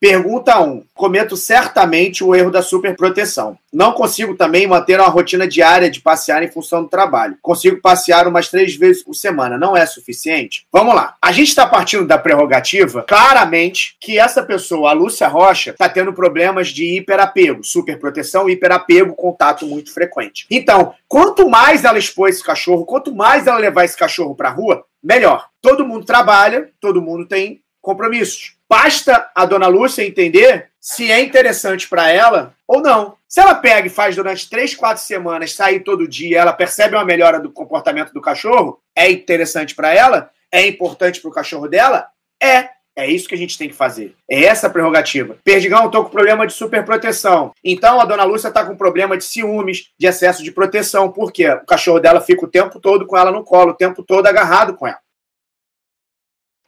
Pergunta 1. Cometo certamente o erro da superproteção. Não consigo também manter uma rotina diária de passear em função do trabalho. Consigo passear umas três vezes por semana. Não é suficiente? Vamos lá. A gente está partindo da prerrogativa, claramente, que essa pessoa, a Lúcia Rocha, está tendo problemas de hiperapego, superproteção, hiperapego, contato muito frequente. Então, quanto mais ela expor esse cachorro, quanto mais ela levar esse cachorro para rua, melhor. Todo mundo trabalha, todo mundo tem compromissos. Basta a dona Lúcia entender se é interessante para ela ou não. Se ela pega e faz durante três, quatro semanas, sair todo dia, ela percebe uma melhora do comportamento do cachorro, é interessante para ela? É importante para o cachorro dela? É. É isso que a gente tem que fazer. É essa a prerrogativa. Perdigão, tô com problema de superproteção. Então a dona Lúcia tá com problema de ciúmes, de excesso de proteção. Por quê? O cachorro dela fica o tempo todo com ela no colo, o tempo todo agarrado com ela.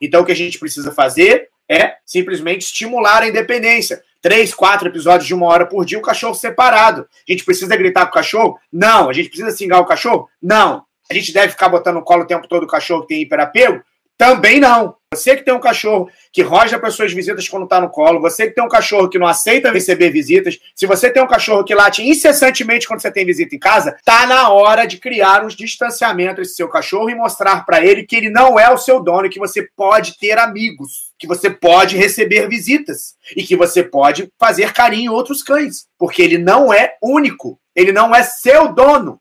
Então o que a gente precisa fazer é simplesmente estimular a independência. Três, quatro episódios de uma hora por dia, o cachorro separado. A gente precisa gritar com o cachorro? Não. A gente precisa xingar o cachorro? Não. A gente deve ficar botando no colo o tempo todo o cachorro que tem hiperapego? Também não. Você que tem um cachorro que roja para suas visitas quando está no colo, você que tem um cachorro que não aceita receber visitas, se você tem um cachorro que late incessantemente quando você tem visita em casa, tá na hora de criar um distanciamento esse seu cachorro e mostrar para ele que ele não é o seu dono que você pode ter amigos, que você pode receber visitas e que você pode fazer carinho em outros cães, porque ele não é único, ele não é seu dono.